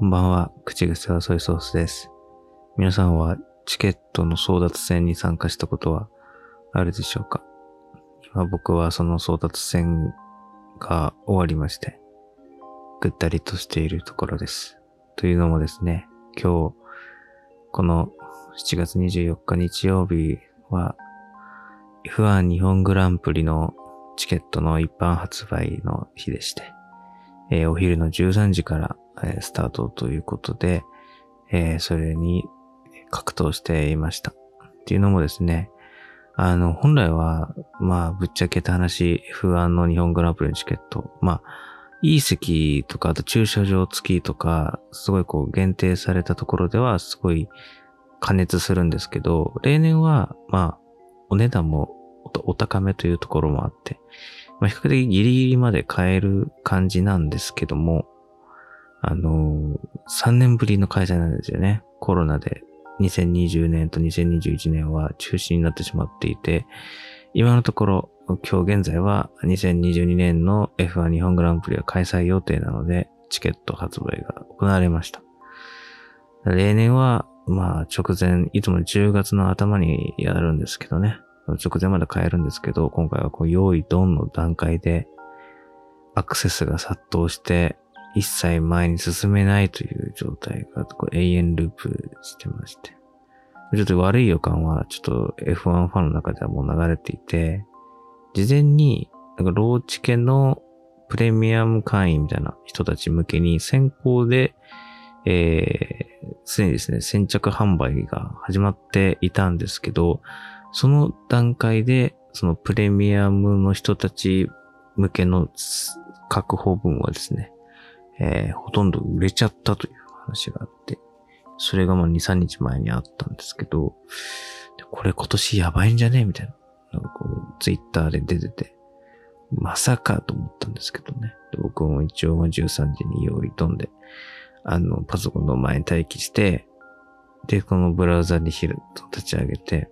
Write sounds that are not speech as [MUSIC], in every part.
こんばんは、口癖はソイソースです。皆さんはチケットの争奪戦に参加したことはあるでしょうか？今僕はその争奪戦が終わりまして、ぐったりとしているところです。というのもですね、今日、この7月24日日曜日は、F1 日本グランプリのチケットの一般発売の日でして、えーお昼の13時から、えスタートということで、えーそれに格闘していました。っていうのもですね、あの、本来は、まあ、ぶっちゃけた話、F1 の日本グランプリのチケット、まあ、いい席とか、あと駐車場付きとか、すごいこう限定されたところでは、すごい加熱するんですけど、例年は、まあ、お値段もおお高めというところもあって、まあ、比較的ギリギリまで買える感じなんですけども、あの3年ぶりの開催なんですよね。コロナで2020年と2021年は中止になってしまっていて、今のところ、今日現在は2022年の F1 日本グランプリは開催予定なので、チケット発売が行われました。例年は、まあ直前、いつも10月の頭にやるんですけどね。直前まで買えるんですけど、今回はこう用意ドンの段階でアクセスが殺到して、一切前に進めないという状態がこう永遠ループしてまして。ちょっと悪い予感はちょっと F1 ファンの中ではもう流れていて、事前になんかローチ系のプレミアム会員みたいな人たち向けに先行で、えー、すでにですね、先着販売が始まっていたんですけど、その段階で、そのプレミアムの人たち向けの確保分はですね、えーほとんど売れちゃったという話があって、それがまあ2、3日前にあったんですけど、これ今年やばいんじゃねみたいな。なんかこう、ツイッターで出てて、まさかと思ったんですけどね。僕も一応13時に用意飛んで、あの、パソコンの前に待機して、で、このブラウザに開と立ち上げて、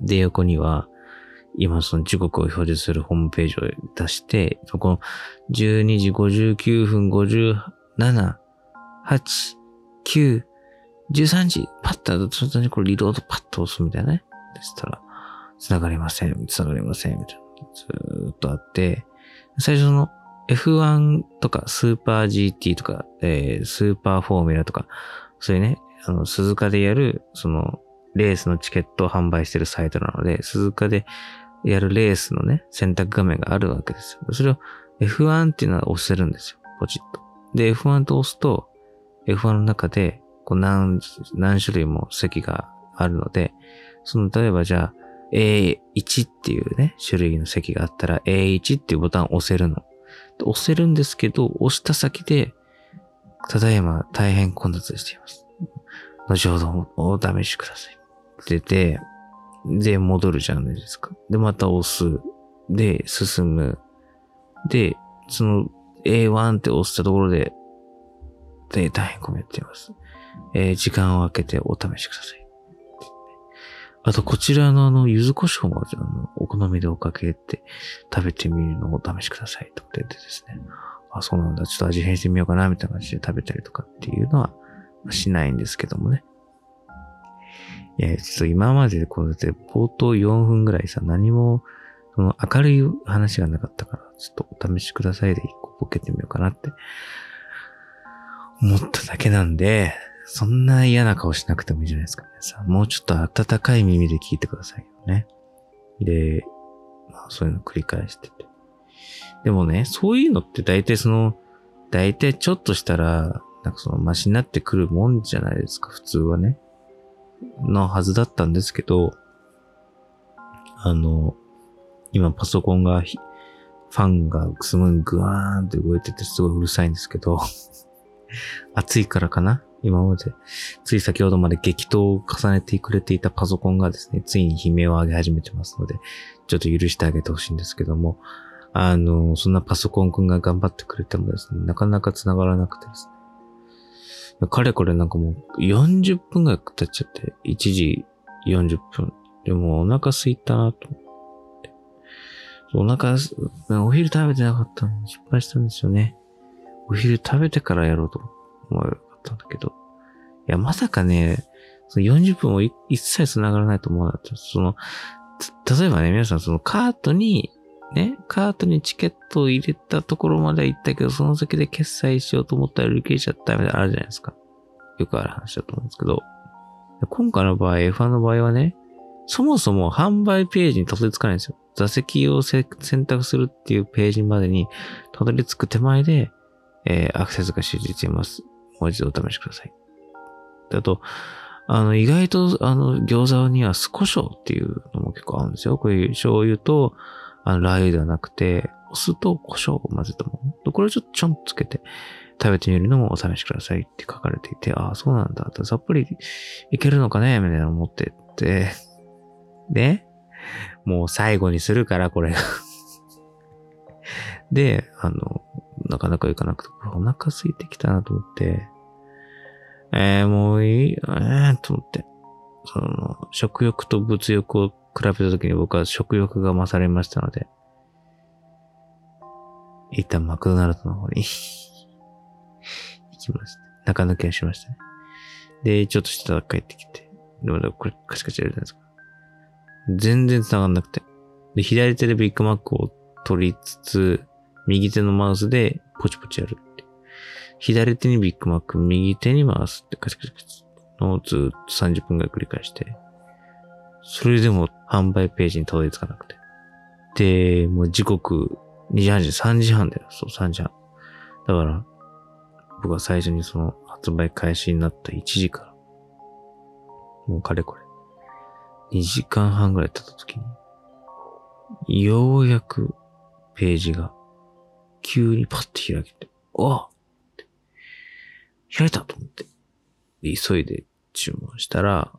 で、横には、今その時刻を表示するホームページを出して、そこの12時59分57、8、9、13時、パッと、そのにこれリロードパッと押すみたいなね。でしたら、繋がりません、繋がりません、みたいな。ずーっとあって、最初の F1 とかスーパー GT とか、えースーパーフォーミュラとか、そういうね、あの、鈴鹿でやる、その、レースのチケットを販売してるサイトなので、鈴鹿でやるレースのね、選択画面があるわけですよ。それを F1 っていうのは押せるんですよ。ポチッと。で、F1 と押すと、F1 の中で、こう何、何種類も席があるので、その、例えばじゃあ、A1 っていうね、種類の席があったら、A1 っていうボタンを押せるの。押せるんですけど、押した先で、ただいま大変混雑しています。後ほどお試しください。出て、で、戻るじゃないですか。で、また押す。で、進む。で、その A1 って押したところで、で、大変混み合っています。えー時間を空けてお試しください。あと、こちらのあの、柚子胡椒もあの、お好みでおかけって食べてみるのをお試しくださいとか出てですね。あ、そうなんだ。ちょっと味変してみようかな、みたいな感じで食べたりとかっていうのはしないんですけどもね。いや、ちょっと今までこうやって冒頭4分ぐらいさ、何も、その明るい話がなかったから、ちょっとお試しくださいで一個ボケてみようかなって思っただけなんで、そんな嫌な顔しなくてもいいじゃないですか、皆さ。もうちょっと温かい耳で聞いてくださいよね。で、まあそういうの繰り返してて。でもね、そういうのって大体その、大体ちょっとしたら、なんかそのマシになってくるもんじゃないですか、普通はね。のはずだったんですけど、あの、今パソコンが、ファンがすごいグワーンって動いててすごいうるさいんですけど、[LAUGHS] 暑いからかな？今まで、つい先ほどまで激闘を重ねてくれていたパソコンがですね、ついに悲鳴を上げ始めてますので、ちょっと許してあげてほしいんですけども、あの、そんなパソコンくんが頑張ってくれてもですね、なかなか繋がらなくてですね。かれこれなんかもう40分ぐらい経っちゃって、1時40分。でもお腹空いたなと思って。お腹、お昼食べてなかったのに失敗したんですよね。お昼食べてからやろうと思えばよかったんだけど、いや、まさかね、その40分も一切繋がらないと思わなかった。その、例えばね、皆さんそのカートに、ね、カートにチケットを入れたところまで行ったけど、その先で決済しようと思ったら売り切れちゃったみたいなあるじゃないですか。よくある話だと思うんですけど、今回の場合、F1 の場合はね、そもそも販売ページにたどり着かないんですよ。座席を選択するっていうページまでにたどり着く手前で、えー、アクセスが集中しています。もう一度お試しください。あと、あの、意外と、あの、餃子にはスコショウっていうのも結構あるんですよ。こういう醤油と、あの、ラー油ではなくて、お酢と胡椒を混ぜたもの。これをちょっとちょんつけて、食べてみるのもお試しくださいって書かれていて、ああ、そうなんだ。さっぱりいけるのかね？みたいな思ってって、で、[LAUGHS] もう最後にするから、これ [LAUGHS] で、あの、なかなか行かなくて、お腹空いてきたなと思って、えー、もういい、えー、と思って。その、食欲と物欲を比べたときに僕は食欲が勝りましたので、一旦マクドナルドの方に [LAUGHS] 行きました。中抜けしましたね。で、ちょっとしたら帰ってきて。でも、これカチカチやるじゃないですか。全然繋がんなくて。で、左手でビッグマックを取りつつ、右手のマウスでポチポチやるって。左手にビッグマック、右手にマウスってカチカチカチのずっと30分くらい繰り返して、それでも販売ページにたどり着かなくて。で、もう時刻2時半時、3時半だよ。そう、3時半。だから、僕は最初にその発売開始になった1時から、もうかれこれ、2時間半ぐらい経った時に、ようやくページが急にパッと開けて、お開いたと思って、急いで注文したら、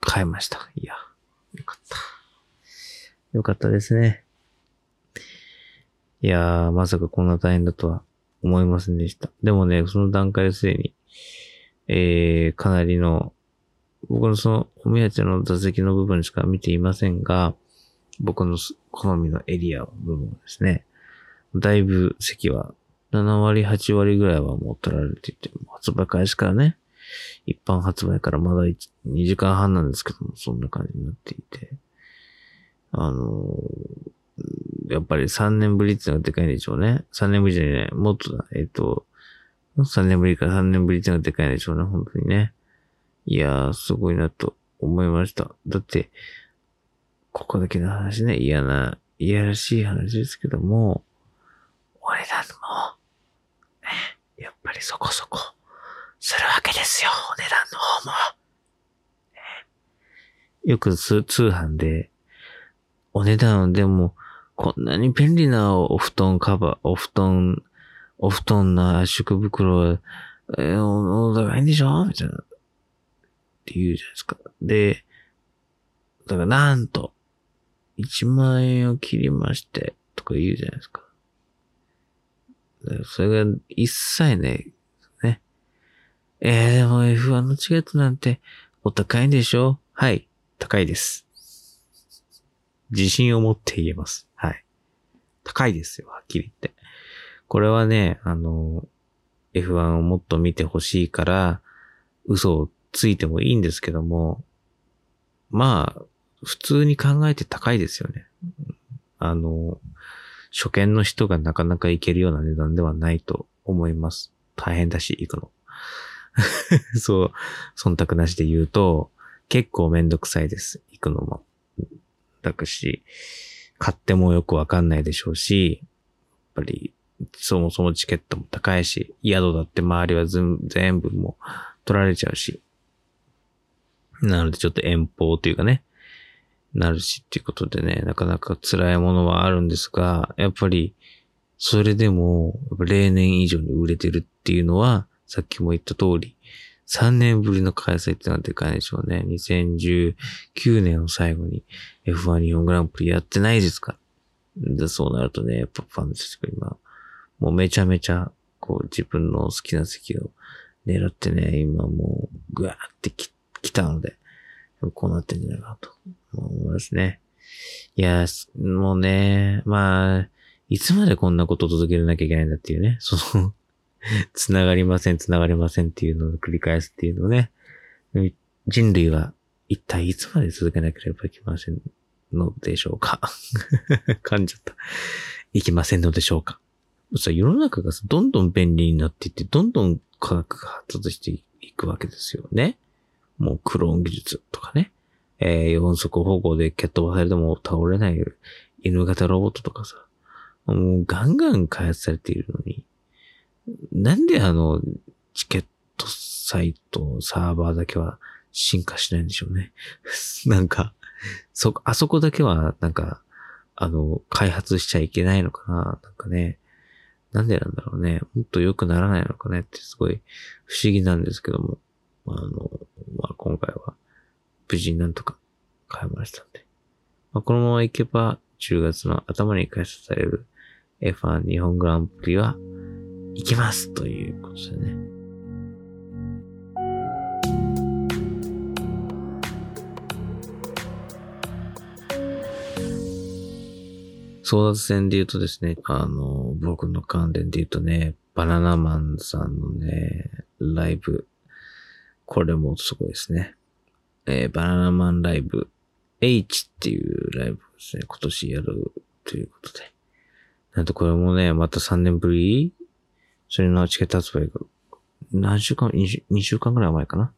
買いました。いや、よかった。よかったですね。いやー、まさかこんな大変だとは思いませんでした。でもね、その段階ですでに、えー、かなりの僕のそのお目当ての座席の部分しか見ていませんが、僕の好みのエリアの部分ですね。だいぶ席は7割、8割ぐらいはもう取られていて、発売開始からね、一般発売からまだ2時間半なんですけども、そんな感じになっていて、あの、やっぱり3年ぶりっていうのがでかいんでしょうね。3年ぶりじゃない、もっとだ、えっ、と、3年ぶりか3年ぶりっていうのがでかいんでしょうね、本当にね。いやー、すごいなと思いました。だって、ここだけの話ね、嫌な、いやらしい話ですけども、お値段も、ね、やっぱりそこそこ、するわけですよ、お値段の方も。よく通販で、お値段でも、こんなに便利なお布団カバー、お布団、お布団の圧縮袋、えー、お、お高いんでしょみたいな。って言うじゃないですか。で、だからなんと、1万円を切りまして、とか言うじゃないですか。それが一切、ね。えー、でも F1 のチケットなんてお高いんでしょ？はい、高いです。自信を持って言えます。はい。高いですよ、はっきり言って。これはね、あの、F1 をもっと見てほしいから、嘘をついてもいいんですけども、まあ、普通に考えて高いですよね。あの、初見の人がなかなか行けるような値段ではないと思います。大変だし、行くの。[LAUGHS] そう、忖度なしで言うと、結構めんどくさいです。行くのも。だくし、買ってもよくわかんないでしょうし、やっぱり、そもそもチケットも高いし、宿だって周りは全部も取られちゃうし、なのでちょっと遠方というかね、なるしっていうことでね、なかなか辛いものはあるんですが、やっぱり、それでも、例年以上に売れてるっていうのは、さっきも言った通り、3年ぶりの開催ってのはでかいでしょうね。2019年を最後に F1 日本グランプリやってないですか？ら。でそうなるとね、やっぱファンたちが今、もうめちゃめちゃ、こう自分の好きな席を狙ってね、今もうぐわーって切って、来たので、こうなってんじゃないかなと思いますね。いや、もうね、まあ、いつまでこんなことを続けなきゃいけないんだっていうね、その [LAUGHS] 繋がりません、繋がりませんっていうのを繰り返すっていうのをね、人類は一体いつまで続けなければいけませんのでしょうか？[LAUGHS] 噛んじゃった。いけませんのでしょうか？さ、世の中がどんどん便利になっていって、どんどん科学が発達していくわけですよね。もうクローン技術とかね。えー、四足歩行で蹴っ飛ばされても倒れない犬型ロボットとかさ。もうガンガン開発されているのに。なんであの、チケットサイト、サーバーだけは進化しないんでしょうね。[LAUGHS] なんか、そ、あそこだけは、なんか、あの、開発しちゃいけないのかななんかね。なんでなんだろうね。もっと良くならないのかねってすごい不思議なんですけども。あの、まあ、今回は無事になんとか買いましたんで。まあ、このままいけば10月の頭に開催される F1 日本グランプリは行きますということでね。争奪戦で言うとですね、あの、僕の関連で言うとね、バナナマンさんのね、ライブ。これもすごいですね。えー、バナナマンライブ H っていうライブですね、今年やるということで。なんとこれもね、また3年ぶりそれのチケット発売が何週間 2, ?2 週間ぐらい前かな？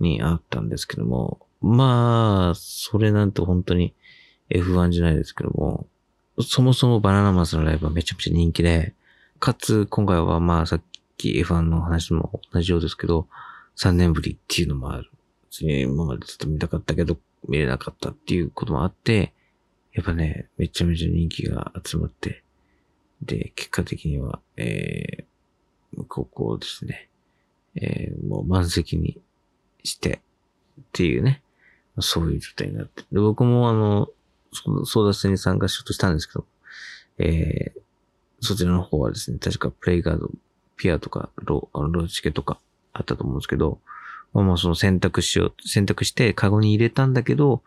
にあったんですけども。まあ、それなんて本当に F1 じゃないですけども、そもそもバナナマスのライブはめちゃめちゃ人気で、かつ今回はまあさっき F1 の話も同じようですけど、3年ぶりっていうのもある。今までずっと見たかったけど、見れなかったっていうこともあって、やっぱね、めちゃめちゃ人気が集まって、で、結果的には、えー、ここをですね、えー、もう満席にして、っていうね、そういう状態になって。で僕もあの、その争奪戦に参加しようとしたんですけど、えー、そちらの方はですね、確かプレイガード、ピアとかロ、ロチケとかあったと思うんですけど、まあ、もうその選択しよう、選択してカゴに入れたんだけど、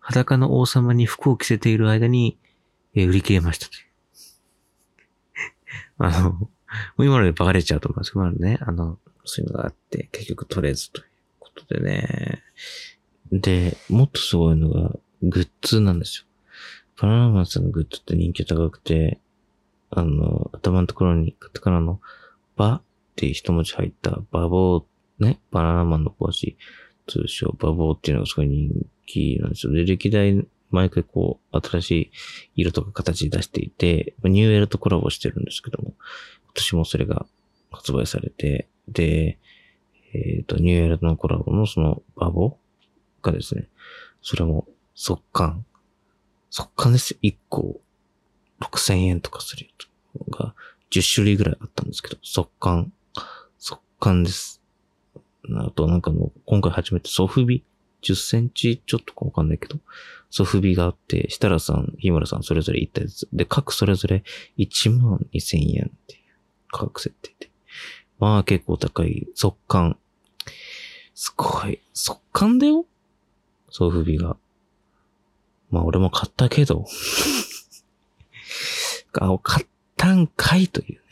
裸の王様に服を着せている間に、えー、売り切れましたという。[LAUGHS] あの、もう今のでバレちゃうと思いますけど、ね、あの、そういうのがあって、結局取れずということでね。で、もっとすごいのが、グッズなんですよ。バナナマンさんのグッズって人気高くて、あの、頭のところにカタカナのバって一文字入ったバボー、ね、バナナマンの帽子、通称バボーっていうのがすごい人気なんですよ。で、歴代毎回こう、新しい色とか形出していて、ニューエルとコラボしてるんですけども、今年もそれが発売されて、で、えっ、ー、と、ニューエルのコラボのそのバボがですね、それも速乾。速乾ですよ。1個6000円とかするのが10種類ぐらいあったんですけど、速乾。速乾です。あとなんかの、今回初めてソフビ？10センチちょっとかわかんないけど、ソフビがあって、設楽さん、日村さんそれぞれ行ったやつ。で、各それぞれ1万2000円って価格設定で。まあ結構高い。速乾。すごい。速乾だよソフビが。まあ俺も買ったけど [LAUGHS] あ、買ったんかいというね。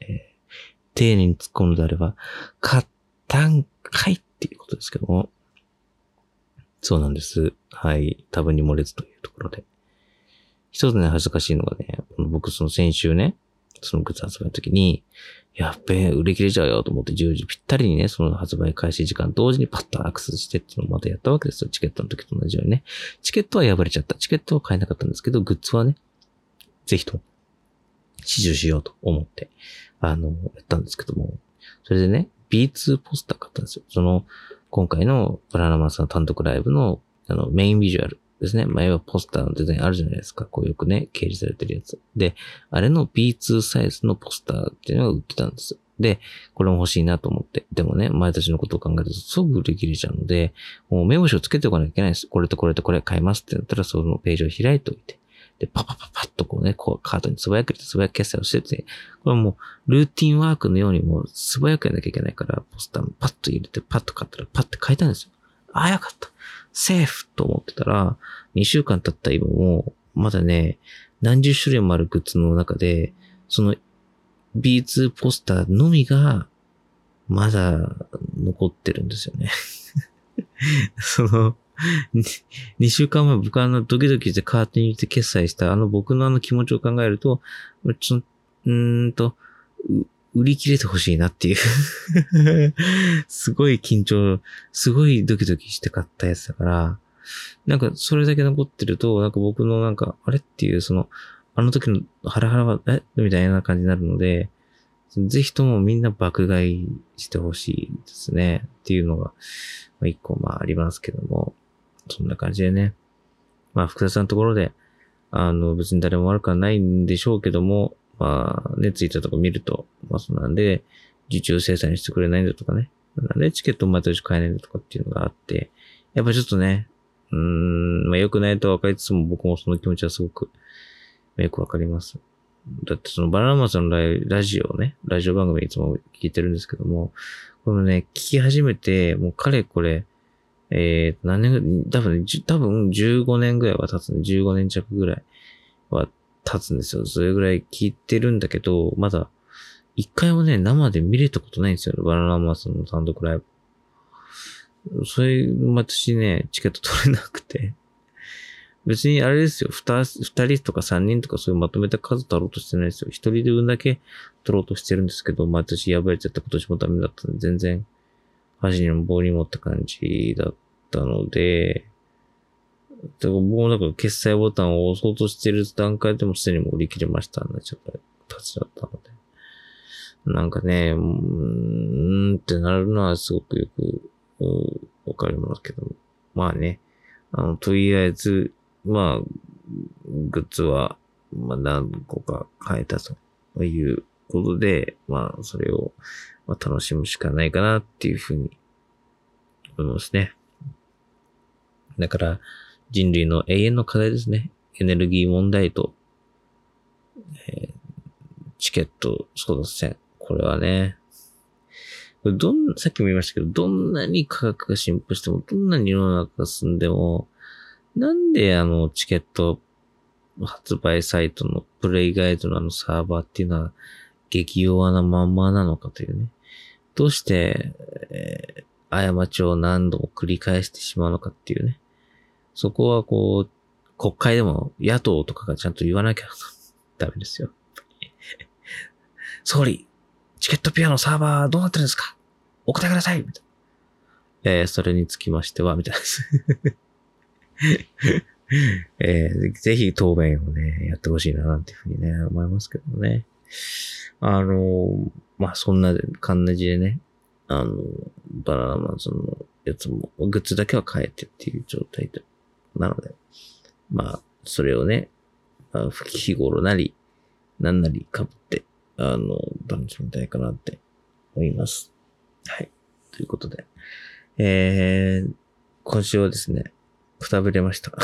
えー、丁寧に突っ込むのであれば、買ったんかいっていうことですけども。そうなんです。はい。多分に漏れずというところで。一つね、恥ずかしいのがね、僕その先週ね、そのグッズ発売の時に、やっべえ、売り切れちゃうよと思って10時ぴったりにね、その発売開始時間同時にパッとアクセスしてっていうのをまたやったわけですよ。チケットの時と同じようにね。チケットは破れちゃった。チケットは買えなかったんですけど、グッズはね、ぜひと、試乗しようと思って、あの、やったんですけども、それでね、B2 ポスター買ったんですよ。その、今回のバナナマンさん単独ライブの、あの、メインビジュアルですね。前はポスターのデザインあるじゃないですか。こうよくね、掲示されてるやつ。で、あれの B2 サイズのポスターっていうのが売ってたんです。で、これも欲しいなと思って。でもね、前たちのことを考えるとすぐ売り切れちゃうので、もう目星をつけておかなきゃいけないです。これとこれとこれ買いますってなったら、そのページを開いておいて。で、パパパパッとこうね、こうカードに素早く素早く決済をしてて、これもうルーティンワークのようにもう素早くやらなきゃいけないから、ポスターもパッと入れて、パッと買ったらパッと買えたんですよ。ああ、よかった。セーフと思ってたら、2週間経った今も、まだね、何十種類もあるグッズの中で、その、B2 ポスターのみが、まだ残ってるんですよね。[LAUGHS] その、2週間前僕はあのドキドキしてカートに入れて決済したあの僕のあの気持ちを考えると、ちょ、うーんと、売り切れてほしいなっていう [LAUGHS] すごい緊張、すごいドキドキして買ったやつだから、なんかそれだけ残ってると、なんか僕のなんか、あれっていうその、あの時のハラハラは、え？みたいな感じになるので、ぜひともみんな爆買いしてほしいですね。っていうのが、まあ、一個まあありますけども、そんな感じでね。まあ、福田さんのところで、あの、別に誰も悪くはないんでしょうけども、まあ、ね、ツイッターとか見ると、まあ、そうなんで、受注生産してくれないんだとかね。なんでチケット毎年買えないんだとかっていうのがあって、やっぱちょっとね、うーん、まあ良くないと分かりつつも僕もその気持ちはすごくよくわかります。だってそのバナナマンさんのラジオね、ラジオ番組いつも聞いてるんですけども、このね、聞き始めて、もうかれこれ、えー、何年ぐらい、多分、多分15年ぐらいは経つね。15年弱ぐらいは経つんですよ。それぐらい聞いてるんだけど、まだ、一回もね、生で見れたことないんですよ。バナナマンさんの単独ライブ。それ、私ね、チケット取れなくて。別にあれですよ。二、二人とか三人とかそういうまとめた数取ろうとしてないですよ。一人で運だけ取ろうとしてるんですけど、まあ私破れちゃった今年もダメだったんで、全然、箸にも棒にもった感じだったので、だから僕もなんか決済ボタンを押そうとしてる段階でもすでにもう売り切れましたなちゃった立ちだったので。なんかね、うーんってなるのはすごくよくわかりますけども。まあね、あの、とりあえず、まあ、グッズは、まあ何個か変えたということで、まあ、それを、まあ、楽しむしかないかなっていうふうに思いますね。だから、人類の永遠の課題ですね。エネルギー問題と、えー、チケット争奪戦。これはね、これどん、さっきも言いましたけど、どんなに科学が進歩しても、どんなに世の中が進んでも、なんであのチケット発売サイトのプレイガイドのあのサーバーっていうのは激弱なまんまなのかというね。どうして、えー、過ちを何度も繰り返してしまうのかっていうね。そこはこう、国会でも野党とかがちゃんと言わなきゃダメですよ。総理、チケットピアノサーバーどうなってるんですか？お答えくださいみたいな。えー、それにつきましては、みたいです。[LAUGHS] えー、ぜひ答弁をね、やってほしいな、なんていうふうにね、思いますけどね。あの、まあ、そんな感じでね、あの、バナナマンズのやつも、グッズだけは変えてっていう状態で、なので、まあ、それをね、まあ、日頃なり、なんなり被って、あの、楽しみたいかなって思います。はい。ということで、えー、今週はですね、くたびれました。[LAUGHS]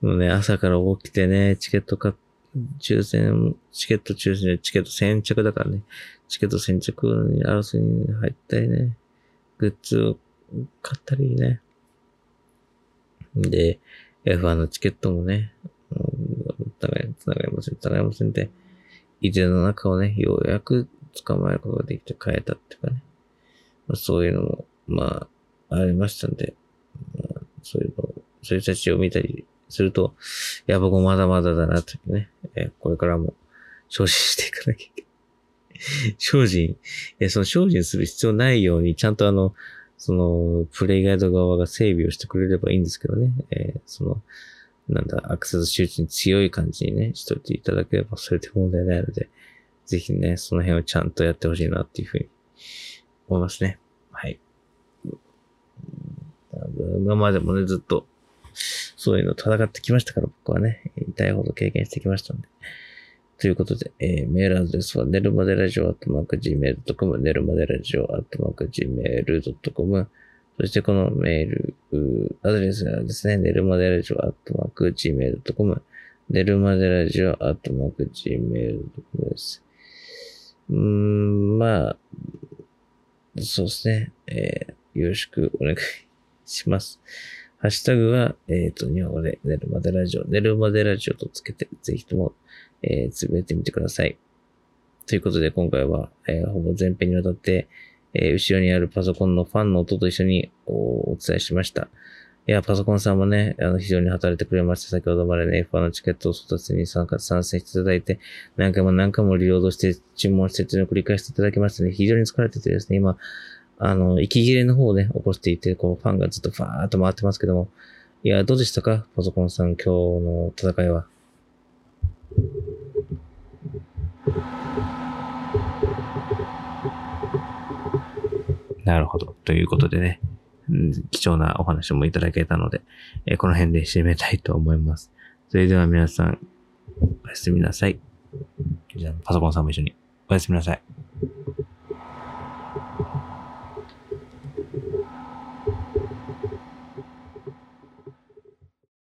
もうね、朝から起きてね、チケット買っ抽選、チケット抽選、チケット先着だからね。チケット先着に争いに入ったりね。グッズを買ったりね。で、F1 のチケットもね、繋がり、繋がりません、繋がりませんって、いずれの中をね、ようやく捕まえることができて変えたっていうかね。まあ、そういうのも、まあ、ありましたんで、まあ、そういうの、そういう人たちを見たりすると、いや、僕もまだまだだな、というね、えー、これからも精進していかなきゃいけない。[LAUGHS] 精進、えその精進する必要ないように、ちゃんとあの、その、プレイガイド側が整備をしてくれればいいんですけどね、えー、その、なんだ、アクセス周知に強い感じにね、しといていただければ、それで問題ないので、ぜひね、その辺をちゃんとやってほしいなっていうふうに思いますね。はい。今までもね、ずっと、そういうの戦ってきましたから、僕はね、痛いほど経験してきましたんで。ということで、えー、メールアドレスは、寝るまでラジオアットマーク Gmail.com、寝るまでラジオアットマーク Gmail.com、そしてこのメール、アドレスがですね、寝るまでラジオアットマーク Gmail.com、寝るまでラジオアットマーク Gmail.com です。うーん、まあ、そうですね、えー、よろしくお願いします。ハッシュタグは、えっ、ー、と、日本語で寝るまでラジオ、寝るまでラジオとつけて、ぜひとも、えー、つぶやいてみてください。ということで今回は、えーほぼ前編にわたって、えー後ろにあるパソコンのファンの音と一緒におお伝えしました。いや、パソコンさんもね、あの、非常に働いてくれました。先ほどまでね、F1 のチケットを争奪に参加、参戦していただいて、何回も何回もリロードして注文してっていうのを繰り返していただきましてね、非常に疲れててですね、今、あの、息切れの方をね、起こしていて、こう、ファンがずっとファーっと回ってますけども、いや、どうでしたか？パソコンさん、今日の戦いは。なるほど。ということでね、貴重なお話もいただけたので、えこの辺で締めたいと思います。それでは皆さん、おやすみなさい。じゃあ、パソコンさんも一緒に、おやすみなさい。